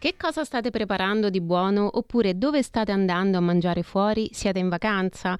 che cosa state preparando di buono oppure dove state andando a mangiare fuori? Siete in vacanza?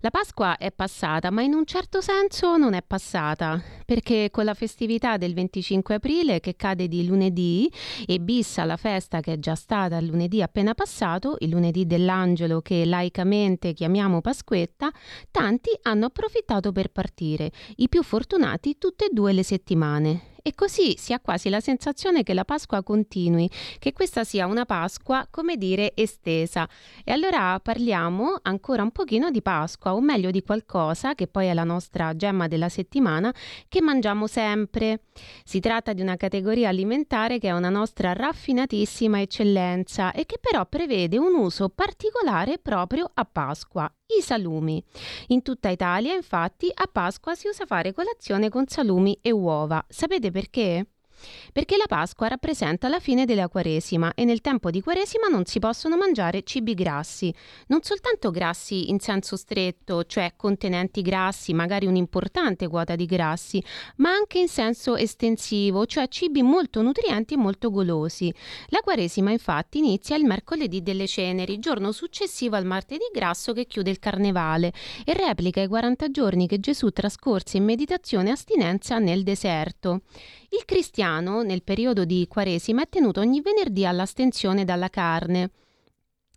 La Pasqua è passata, ma in un certo senso non è passata, perché con la festività del 25 aprile che cade di lunedì e bissa la festa che è già stata il lunedì appena passato, il lunedì dell'angelo che laicamente chiamiamo Pasquetta, tanti hanno approfittato per partire, i più fortunati tutte e due le settimane e così si ha quasi la sensazione che la Pasqua continui, che questa sia una Pasqua, come dire, estesa. E allora parliamo ancora un pochino di Pasqua, o meglio di qualcosa che poi è la nostra gemma della settimana, che mangiamo sempre. Si tratta di una categoria alimentare che è una nostra raffinatissima eccellenza e che però prevede un uso particolare proprio a Pasqua, i salumi. In tutta Italia, infatti, a Pasqua si usa fare colazione con salumi e uova. Sapete perché? Perché la Pasqua rappresenta la fine della Quaresima e nel tempo di Quaresima non si possono mangiare cibi grassi, non soltanto grassi in senso stretto, cioè contenenti grassi, magari un'importante quota di grassi, ma anche in senso estensivo, cioè cibi molto nutrienti e molto golosi. La Quaresima infatti inizia il mercoledì delle ceneri, giorno successivo al martedì grasso che chiude il carnevale e replica i 40 giorni che Gesù trascorse in meditazione e astinenza nel deserto. Il cristiano, nel periodo di Quaresima, è tenuto ogni venerdì all'astensione dalla carne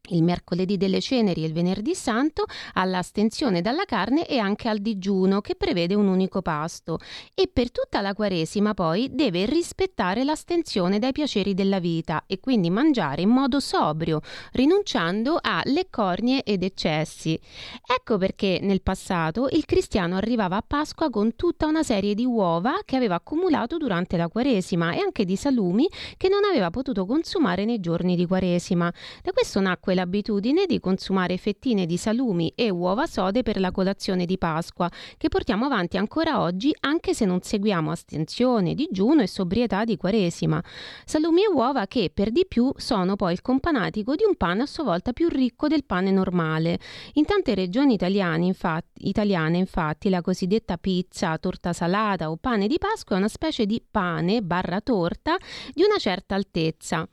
il mercoledì delle ceneri e il venerdì santo all'astensione dalla carne e anche al digiuno che prevede un unico pasto e per tutta la quaresima poi deve rispettare l'astensione dai piaceri della vita e quindi mangiare in modo sobrio rinunciando alle cornie ed eccessi. Ecco perché nel passato il cristiano arrivava a Pasqua con tutta una serie di uova che aveva accumulato durante la quaresima e anche di salumi che non aveva potuto consumare nei giorni di quaresima. Da questo nacque l'abitudine di consumare fettine di salumi e uova sode per la colazione di Pasqua, che portiamo avanti ancora oggi anche se non seguiamo astensione, digiuno e sobrietà di Quaresima. Salumi e uova che per di più sono poi il companatico di un pane a sua volta più ricco del pane normale. In tante regioni italiane infatti, italiane, infatti, la cosiddetta pizza, torta salata o pane di Pasqua è una specie di pane barra torta di una certa altezza.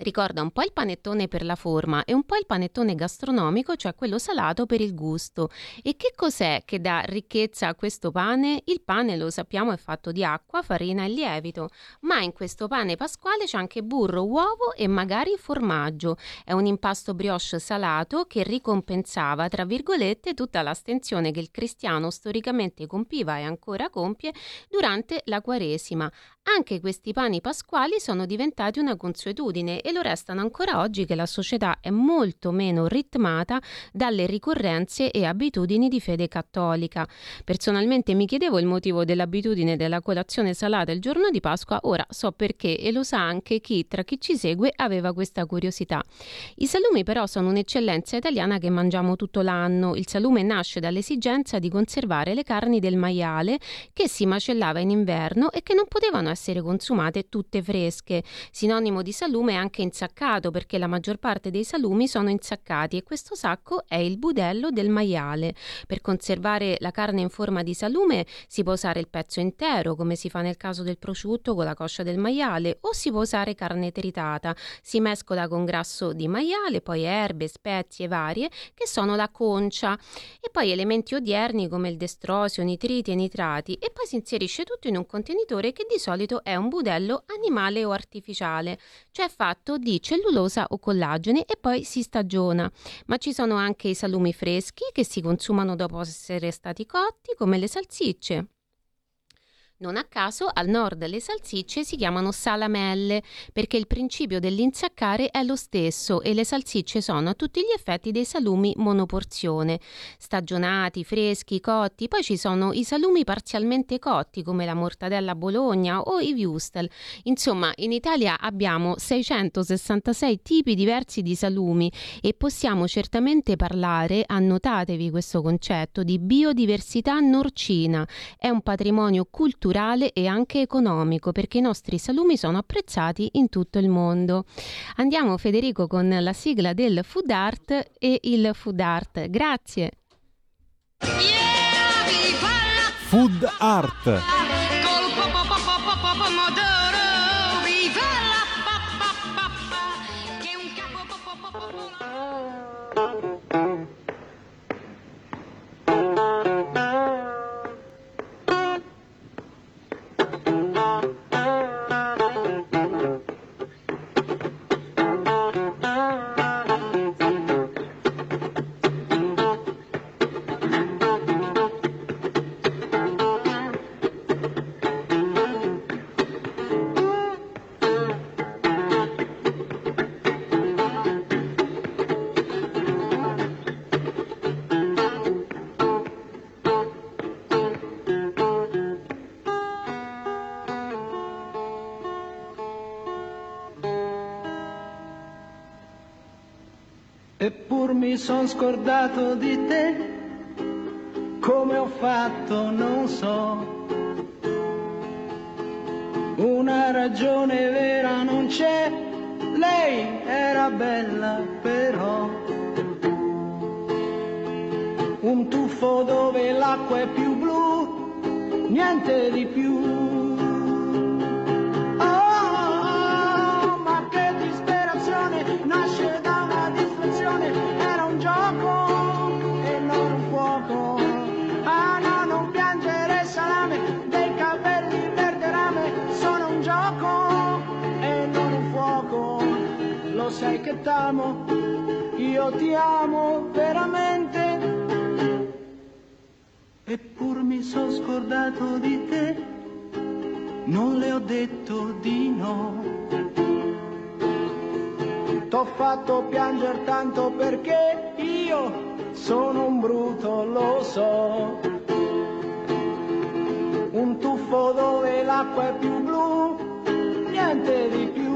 Ricorda un po' il panettone per la forma e un po' il panettone gastronomico, cioè quello salato per il gusto. E che cos'è che dà ricchezza a questo pane? Il pane, lo sappiamo, è fatto di acqua, farina e lievito, ma in questo pane pasquale c'è anche burro, uovo e magari formaggio. È un impasto brioche salato che ricompensava, tra virgolette, tutta l'astensione che il cristiano storicamente compiva e ancora compie durante la Quaresima. Anche questi pani pasquali sono diventati una consuetudine lo restano ancora oggi che la società è molto meno ritmata dalle ricorrenze e abitudini di fede cattolica. Personalmente mi chiedevo il motivo dell'abitudine della colazione salata il giorno di Pasqua, ora so perché e lo sa anche chi tra chi ci segue aveva questa curiosità. I salumi però sono un'eccellenza italiana che mangiamo tutto l'anno. Il salume nasce dall'esigenza di conservare le carni del maiale che si macellava in inverno e che non potevano essere consumate tutte fresche. Sinonimo di salume è anche insaccato perché la maggior parte dei salumi sono insaccati e questo sacco è il budello del maiale. Per conservare la carne in forma di salume si può usare il pezzo intero, come si fa nel caso del prosciutto con la coscia del maiale, o si può usare carne tritata. Si mescola con grasso di maiale, poi erbe, spezie varie che sono la concia e poi elementi odierni come il destrosio, nitriti e nitrati e poi si inserisce tutto in un contenitore che di solito è un budello animale o artificiale, cioè fatto di cellulosa o collagene e poi si stagiona. Ma ci sono anche i salumi freschi che si consumano dopo essere stati cotti, come le salsicce. Non a caso al nord le salsicce si chiamano salamelle perché il principio dell'insaccare è lo stesso e le salsicce sono a tutti gli effetti dei salumi monoporzione, stagionati, freschi, cotti, poi ci sono i salumi parzialmente cotti come la mortadella bologna o i würstel. Insomma, in Italia abbiamo 666 tipi diversi di salumi e possiamo certamente parlare, annotatevi questo concetto, di biodiversità norcina. È un patrimonio culturale culturale e anche economico perché i nostri salumi sono apprezzati in tutto il mondo. Andiamo Federico con la sigla del Food Art e il Food Art. Grazie. Food Art. Son scordato di te, come ho fatto non so. Una ragione vera non c'è, lei era bella però. Un tuffo dove l'acqua è più blu, niente di più. Che t'amo, io ti amo veramente. Eppur mi sono scordato di te, non le ho detto di no. T'ho fatto piangere tanto perché io sono un bruto, lo so. Un tuffo dove l'acqua è più blu, niente di più.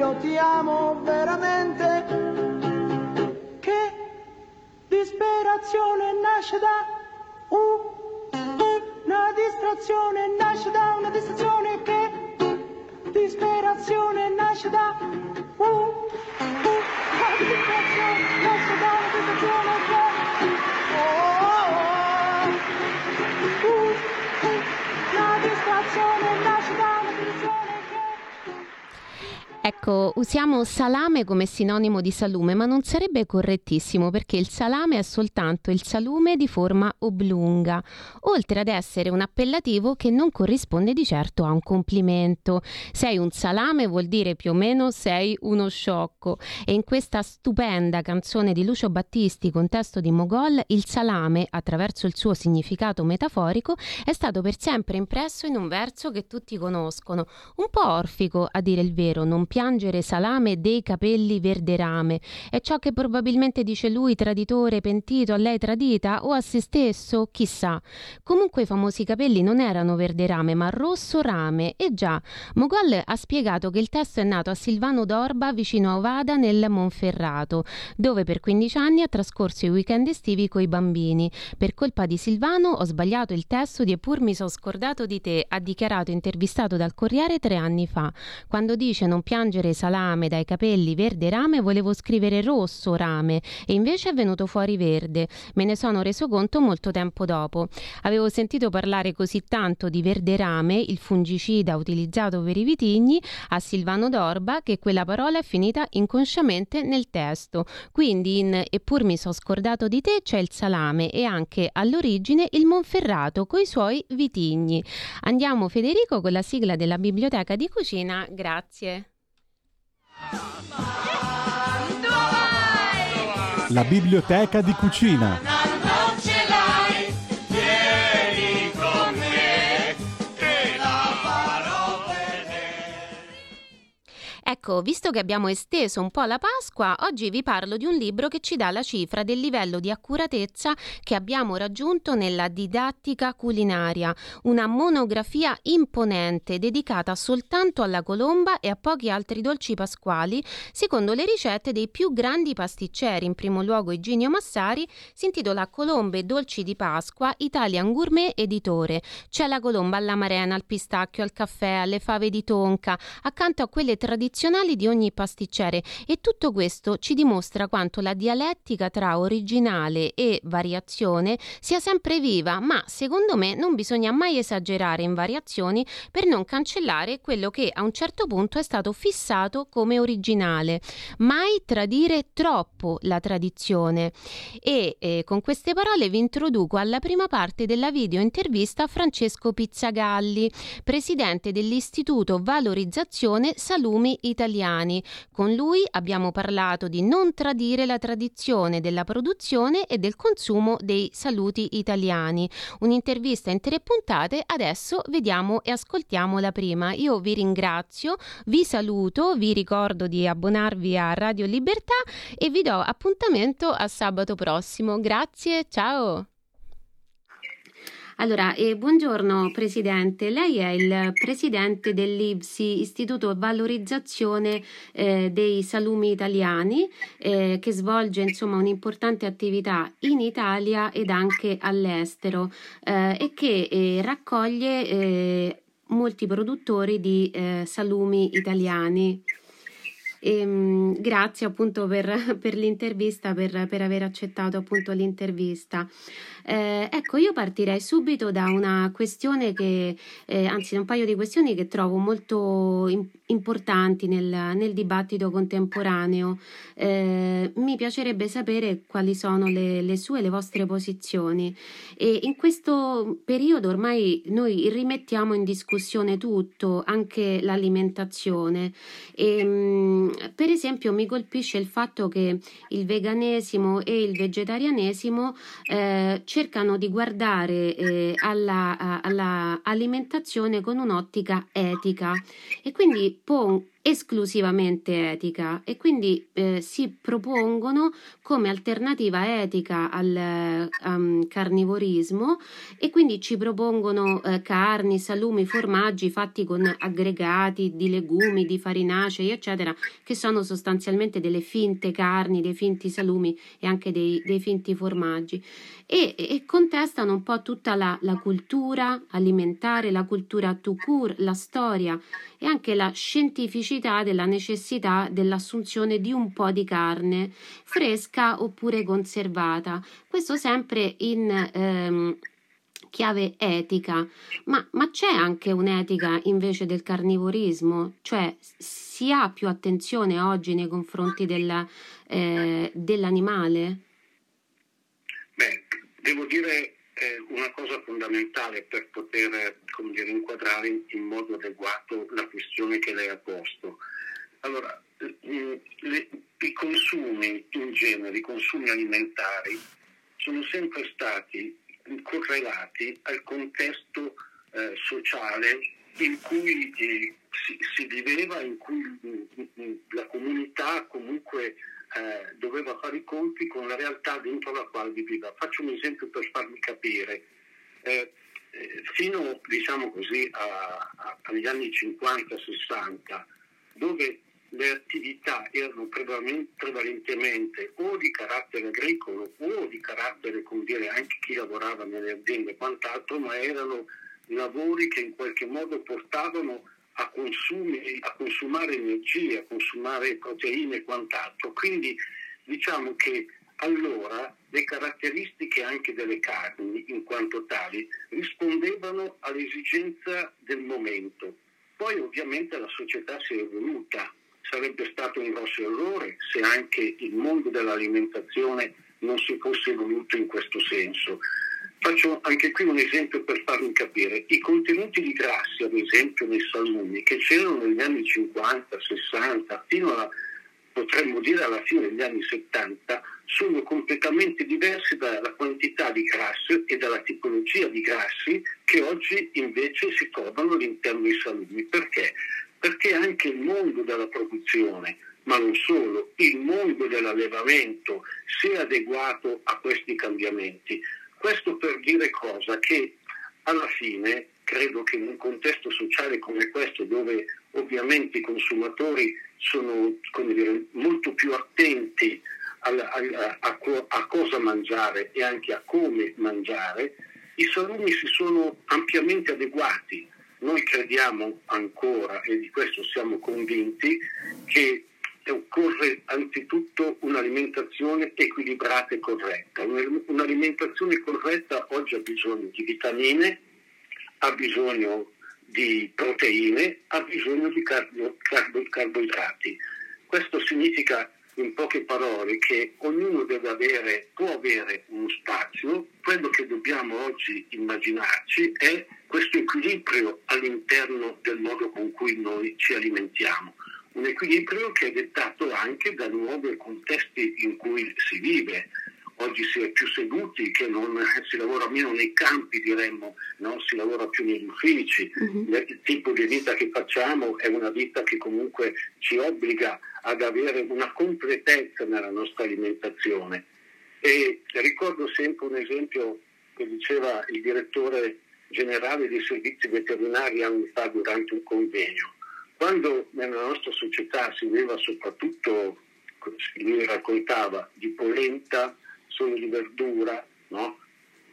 Io ti amo veramente. Che disperazione nasce da una distrazione, nasce da una distrazione che disperazione nasce da una distrazione, nasce da una distrazione che oh, oh, oh, una distrazione nasce da Ecco, usiamo salame come sinonimo di salume, ma non sarebbe correttissimo perché il salame è soltanto il salume di forma oblunga, oltre ad essere un appellativo che non corrisponde di certo a un complimento. Sei un salame vuol dire più o meno sei uno sciocco e in questa stupenda canzone di Lucio Battisti con testo di Mogol, il salame, attraverso il suo significato metaforico, è stato per sempre impresso in un verso che tutti conoscono, un po' orfico a dire il vero, non piangere salame dei capelli verderame. È ciò che probabilmente dice lui, traditore, pentito, a lei tradita o a se stesso? Chissà. Comunque i famosi capelli non erano verderame, ma rosso rame. E già, Mogol ha spiegato che il testo è nato a Silvano d'Orba, vicino a Ovada, nel Monferrato, dove per 15 anni ha trascorso i weekend estivi coi bambini. Per colpa di Silvano ho sbagliato il testo di Eppur mi sono scordato di te, ha dichiarato intervistato dal Corriere tre anni fa. Quando dice non piangere piangere salame dai capelli verde rame volevo scrivere rosso rame e invece è venuto fuori verde. Me ne sono reso conto molto tempo dopo. Avevo sentito parlare così tanto di verde rame, il fungicida utilizzato per i vitigni, a Silvano Dorba che quella parola è finita inconsciamente nel testo. Quindi in Eppur mi so scordato di te c'è il salame e anche all'origine il Monferrato coi suoi vitigni. Andiamo Federico con la sigla della biblioteca di cucina. Grazie. La biblioteca di cucina. Ecco, visto che abbiamo esteso un po' la Pasqua, oggi vi parlo di un libro che ci dà la cifra del livello di accuratezza che abbiamo raggiunto nella didattica culinaria, una monografia imponente dedicata soltanto alla colomba e a pochi altri dolci pasquali, secondo le ricette dei più grandi pasticceri, in primo luogo Iginio Massari, si intitola Colombe e dolci di Pasqua, Italian Gourmet Editore. C'è la colomba alla marena, al pistacchio, al caffè, alle fave di tonca, accanto a quelle tradizionali di ogni pasticcere e tutto questo ci dimostra quanto la dialettica tra originale e variazione sia sempre viva, ma secondo me non bisogna mai esagerare in variazioni per non cancellare quello che a un certo punto è stato fissato come originale. Mai tradire troppo la tradizione. E eh, con queste parole vi introduco alla prima parte della video intervista a Francesco Pizzagalli, presidente dell'Istituto Valorizzazione Salumi Italiani. Con lui abbiamo parlato di non tradire la tradizione della produzione e del consumo dei saluti italiani. Un'intervista in tre puntate, adesso vediamo e ascoltiamo la prima. Io vi ringrazio, vi saluto, vi ricordo di abbonarvi a Radio Libertà e vi do appuntamento a sabato prossimo. Grazie, ciao! Allora, eh, buongiorno Presidente, lei è il Presidente dell'IBSI, Istituto Valorizzazione eh, dei Salumi Italiani, eh, che svolge insomma un'importante attività in Italia ed anche all'estero eh, e che eh, raccoglie eh, molti produttori di salumi italiani. E, ehm, grazie appunto per, per l'intervista, per, per, aver accettato appunto l'intervista. Eh, ecco, io partirei subito da una questione che, eh, anzi da un paio di questioni che trovo molto in, importanti nel, nel, dibattito contemporaneo. Eh, mi piacerebbe sapere quali sono le, le sue, le vostre posizioni. E in questo periodo ormai noi rimettiamo in discussione tutto, anche l'alimentazione. E, mm, per esempio mi colpisce il fatto che il veganesimo e il vegetarianesimo eh, cercano di guardare eh, alla, alla, alimentazione con un'ottica etica. E quindi pon- esclusivamente etica e quindi eh, si propongono come alternativa etica al um, carnivorismo e quindi ci propongono eh, carni, salumi, formaggi fatti con aggregati di legumi, di farinacei eccetera che sono sostanzialmente delle finte carni, dei finti salumi e anche dei, dei finti formaggi e, e, contestano un po' tutta la, la cultura alimentare, la cultura tout court, la storia e anche la scientificità della necessità dell'assunzione di un po' di carne fresca oppure conservata. Questo sempre in ehm, chiave etica, ma, ma, c'è anche un'etica invece del carnivorismo, cioè si ha più attenzione oggi nei confronti della, eh, dell'animale? Beh, devo dire eh, una cosa fondamentale per poter dire, inquadrare in, modo adeguato la questione che lei ha posto. Allora, eh, le, i consumi in genere, i consumi alimentari, sono sempre stati correlati al contesto eh, sociale in cui eh, si, si, viveva, in cui mh, mh, la comunità comunque eh, doveva fare i conti con la realtà dentro la quale viveva. Faccio un esempio per farmi capire. Eh, eh, fino diciamo così, a, a, agli anni 50-60, dove le attività erano prevalentemente o di carattere agricolo o di carattere, come dire, anche chi lavorava nelle aziende e quant'altro, ma erano lavori che in qualche modo portavano a, consumi, a consumare energia, a consumare proteine e quant'altro. Quindi diciamo che allora le caratteristiche anche delle carni in quanto tali rispondevano all'esigenza del momento. Poi ovviamente la società si è evoluta, sarebbe stato un grosso errore se anche il mondo dell'alimentazione non si fosse evoluto in questo senso. Faccio anche qui un esempio per farmi capire. I contenuti di grassi, ad esempio nei salumi, che c'erano negli anni 50, 60, fino a potremmo dire alla fine degli anni 70, sono completamente diversi dalla quantità di grassi e dalla tipologia di grassi che oggi invece si trovano all'interno dei salumi. Perché? perché anche il mondo della produzione, ma non solo, il mondo dell'allevamento si è adeguato a questi cambiamenti. Questo per dire cosa? Che alla fine credo che in un contesto sociale come questo, dove ovviamente i consumatori sono dire, molto più attenti a, a, a, a, cosa mangiare e anche a come mangiare, i salumi si sono ampiamente adeguati. Noi crediamo ancora, e di questo siamo convinti, che occorre anzitutto un'alimentazione equilibrata e corretta. Un'alimentazione corretta oggi ha bisogno di vitamine, ha bisogno di proteine, ha bisogno di carbo, carbo, carboidrati. Questo significa in poche parole che ognuno deve avere, può avere uno spazio, quello che dobbiamo oggi immaginarci è questo equilibrio all'interno del modo con cui noi ci alimentiamo, un equilibrio che è dettato anche da nuovi contesti in cui si vive, oggi si è più seduti, che non si lavora meno nei campi, diremmo, non si lavora più negli uffici. Uh-huh. Il tipo di vita che facciamo è una vita che comunque ci obbliga ad avere una completezza nella nostra alimentazione. E ricordo sempre un esempio che diceva il direttore generale dei servizi veterinari anni fa durante un convegno. Quando nella nostra società si vedeva soprattutto, lui raccontava, di polenta, solo di verdura, no?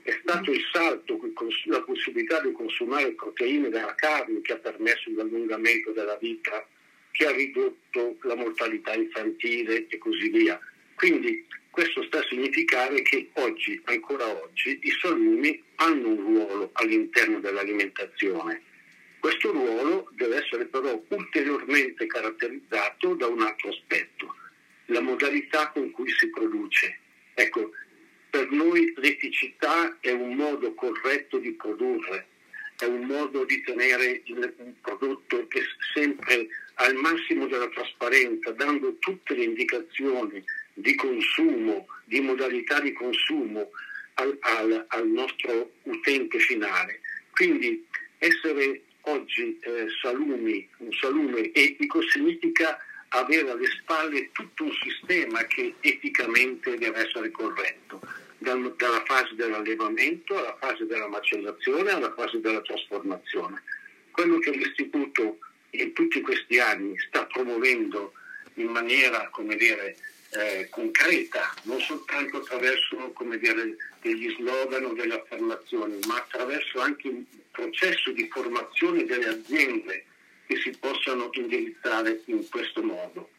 È stato il salto, la possibilità di consumare proteine dalla carne che ha permesso l'allungamento della vita, che ha ridotto la mortalità infantile e così via. Quindi questo sta a significare che oggi, ancora oggi, i salumi hanno un ruolo all'interno dell'alimentazione. Questo ruolo deve essere però ulteriormente caratterizzato da un altro aspetto, la modalità con cui si produce. Ecco, per noi l'eticità è un modo corretto di produrre, è un modo di tenere il, prodotto sempre al massimo della trasparenza, dando tutte le indicazioni di consumo, di modalità di consumo al, al, al nostro utente finale. Quindi essere oggi eh, salumi, un salume etico significa avere alle spalle tutto un sistema che eticamente deve essere corretto, dalla fase dell'allevamento alla fase della macellazione alla fase della trasformazione. Quello che l'Istituto in tutti questi anni sta promuovendo in maniera, come dire, eh, concreta, non soltanto attraverso dire, degli slogan o delle affermazioni, ma attraverso anche un processo di formazione delle aziende che si possano indirizzare in questo modo.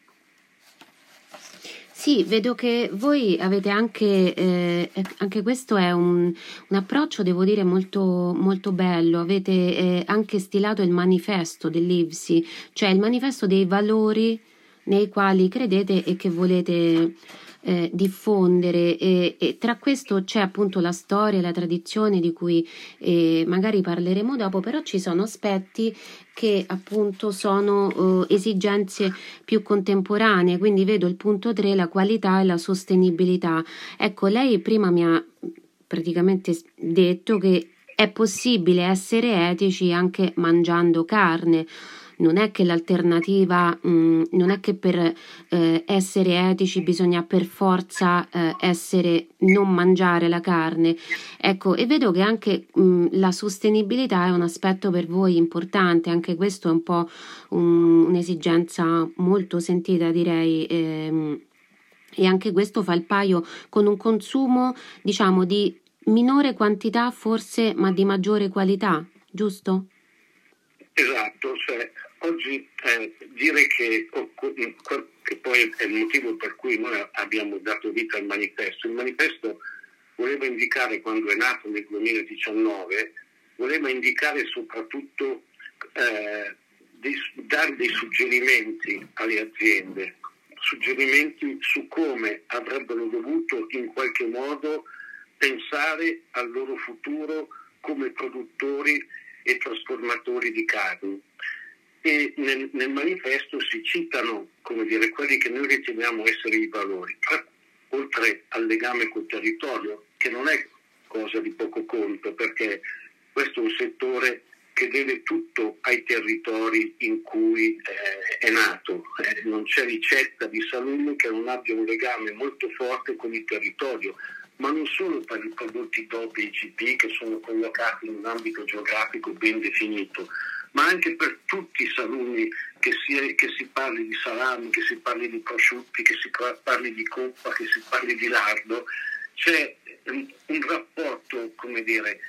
Sì, vedo che voi avete anche, eh, anche questo è un, un, approccio, devo dire, molto, molto bello. Avete eh, anche stilato il manifesto dell'IVSI, cioè il manifesto dei valori nei quali credete e che volete eh, diffondere. E, e, tra questo c'è appunto la storia, la tradizione di cui eh, magari parleremo dopo, però ci sono aspetti che appunto sono eh, esigenze più contemporanee, quindi vedo il punto 3, la qualità e la sostenibilità. Ecco, lei prima mi ha praticamente detto che è possibile essere etici anche mangiando carne non è che l'alternativa, mh, non è che per eh, essere etici bisogna per forza eh, essere non mangiare la carne. Ecco, e vedo che anche mh, la sostenibilità è un aspetto per voi importante, anche questo è un po' un, un'esigenza molto sentita, direi. Ehm, e anche questo fa il paio con un consumo, diciamo, di minore quantità forse, ma di maggiore qualità, giusto? Esatto, cioè Oggi eh, dire che, che, poi è il motivo per cui noi abbiamo dato vita al manifesto, il manifesto voleva indicare quando è nato nel 2019, voleva indicare soprattutto eh, dei, dare dei suggerimenti alle aziende, suggerimenti su come avrebbero dovuto in qualche modo pensare al loro futuro come produttori e trasformatori di carne e nel, nel, manifesto si citano dire, quelli che noi riteniamo essere i valori, oltre al legame col territorio, che non è cosa di poco conto, perché questo è un settore che deve tutto ai territori in cui eh, è nato. Eh, non c'è ricetta di salume che non abbia un legame molto forte con il territorio, ma non solo per i prodotti DOP e ICP che sono collocati in un ambito geografico ben definito, ma anche per tutti i salumi, che si, che si parli di salami, che si parli di prosciutti, che si parli di coppa, che si parli di lardo, c'è un, rapporto, come dire,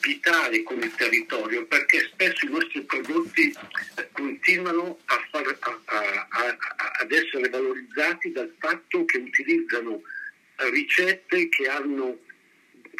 vitale con il territorio perché spesso i nostri prodotti continuano a far, a, a, ad essere valorizzati dal fatto che utilizzano ricette che hanno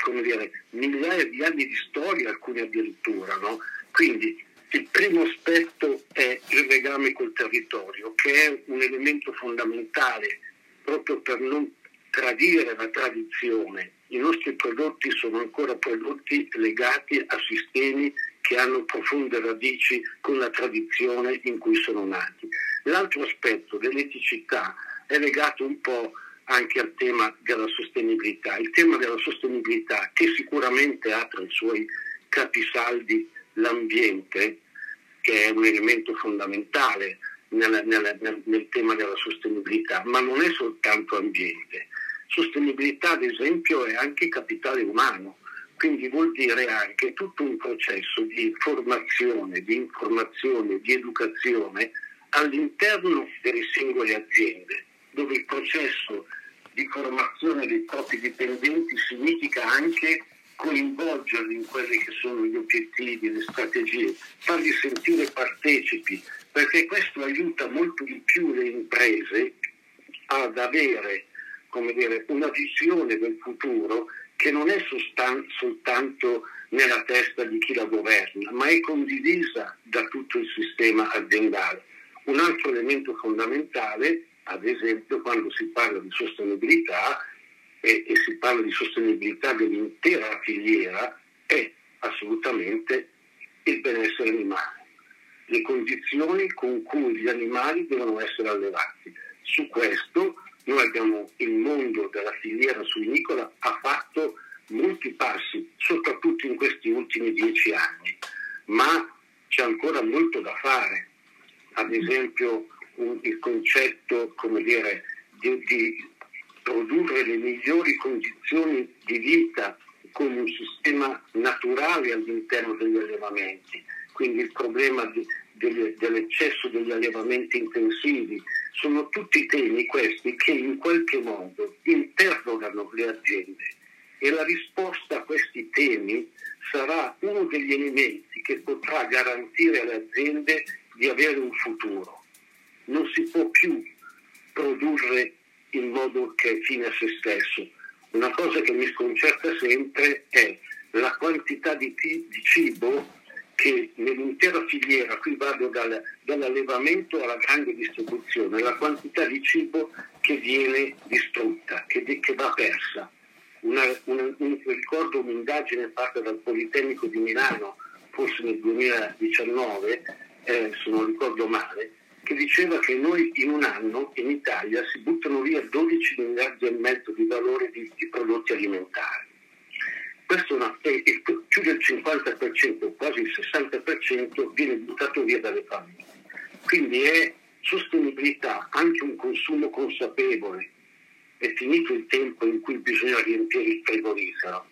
come dire, migliaia di anni di storia, alcune addirittura. No? Quindi il primo aspetto è il legame col territorio, che è un elemento fondamentale proprio per non tradire la tradizione i nostri prodotti sono ancora prodotti legati a sistemi che hanno profonde radici con la tradizione in cui sono nati. L'altro aspetto dell'eticità è legato un po' anche al tema della sostenibilità. Il tema della sostenibilità che sicuramente ha tra i suoi capisaldi l'ambiente, che è un elemento fondamentale nel, nel, nel, nel tema della sostenibilità, ma non è soltanto ambiente. Sostenibilità, ad esempio, è anche capitale umano, quindi vuol dire anche tutto un processo di formazione, di informazione, di educazione all'interno delle singole aziende, dove il processo di formazione dei propri dipendenti significa anche coinvolgerli in quelli che sono gli obiettivi, le strategie, farli sentire partecipi, perché questo aiuta molto di più le imprese ad avere dire, una visione del futuro che non è sostan- soltanto nella testa di chi la governa, ma è condivisa da tutto il sistema aziendale. Un altro elemento fondamentale, ad esempio, quando si parla di sostenibilità e, e si parla di sostenibilità dell'intera filiera, è assolutamente il benessere animale, le condizioni con cui gli animali devono essere allevati. Su questo noi abbiamo il mondo della filiera suinicola ha fatto molti passi, soprattutto in questi ultimi dieci anni, ma c'è ancora molto da fare. Ad esempio un, il concetto dire, di, di produrre le migliori condizioni di vita con un sistema naturale all'interno degli allevamenti, quindi il problema di, dell'eccesso degli allevamenti intensivi, sono tutti temi questi che in qualche modo interrogano le aziende. E la risposta a questi temi sarà uno degli elementi che potrà garantire alle aziende di avere un futuro. Non si può più produrre in modo che è fine a se stesso. Una cosa che mi sconcerta sempre è la quantità di, di cibo che nell'intera filiera, qui vado dal, dall'allevamento alla grande distribuzione, la quantità di cibo che viene distrutta, che, che va persa. Una, una, un, ricordo un'indagine fatta dal Politecnico di Milano, forse nel 2019, eh, se non ricordo male, che diceva che noi in un anno in Italia si buttano via 12 miliardi e mezzo di valore di, di prodotti alimentari questo una, è, è più del 50%, quasi il 60% viene buttato via dalle famiglie. Quindi è sostenibilità, anche un consumo consapevole. È finito il tempo in cui bisogna riempire il frigorifero.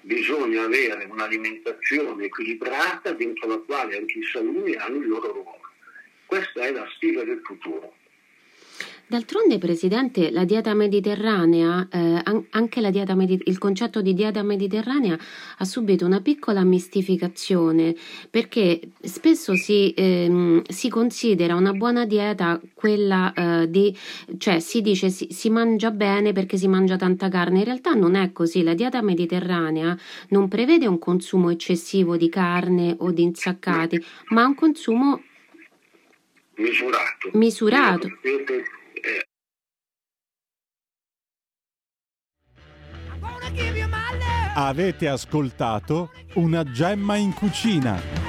Bisogna avere un'alimentazione equilibrata dentro la quale anche i salumi hanno il loro ruolo. È la sfida del futuro. D'altronde, Presidente, la dieta mediterranea, eh, anche la dieta medit- il concetto di dieta mediterranea ha subito una piccola mistificazione perché spesso si, ehm, si considera una buona dieta quella eh, di, cioè si dice si, si mangia bene perché si mangia tanta carne, in realtà non è così, la dieta mediterranea non prevede un consumo eccessivo di carne o di insaccati, ma un consumo misurato. misurato. Avete ascoltato una gemma in cucina.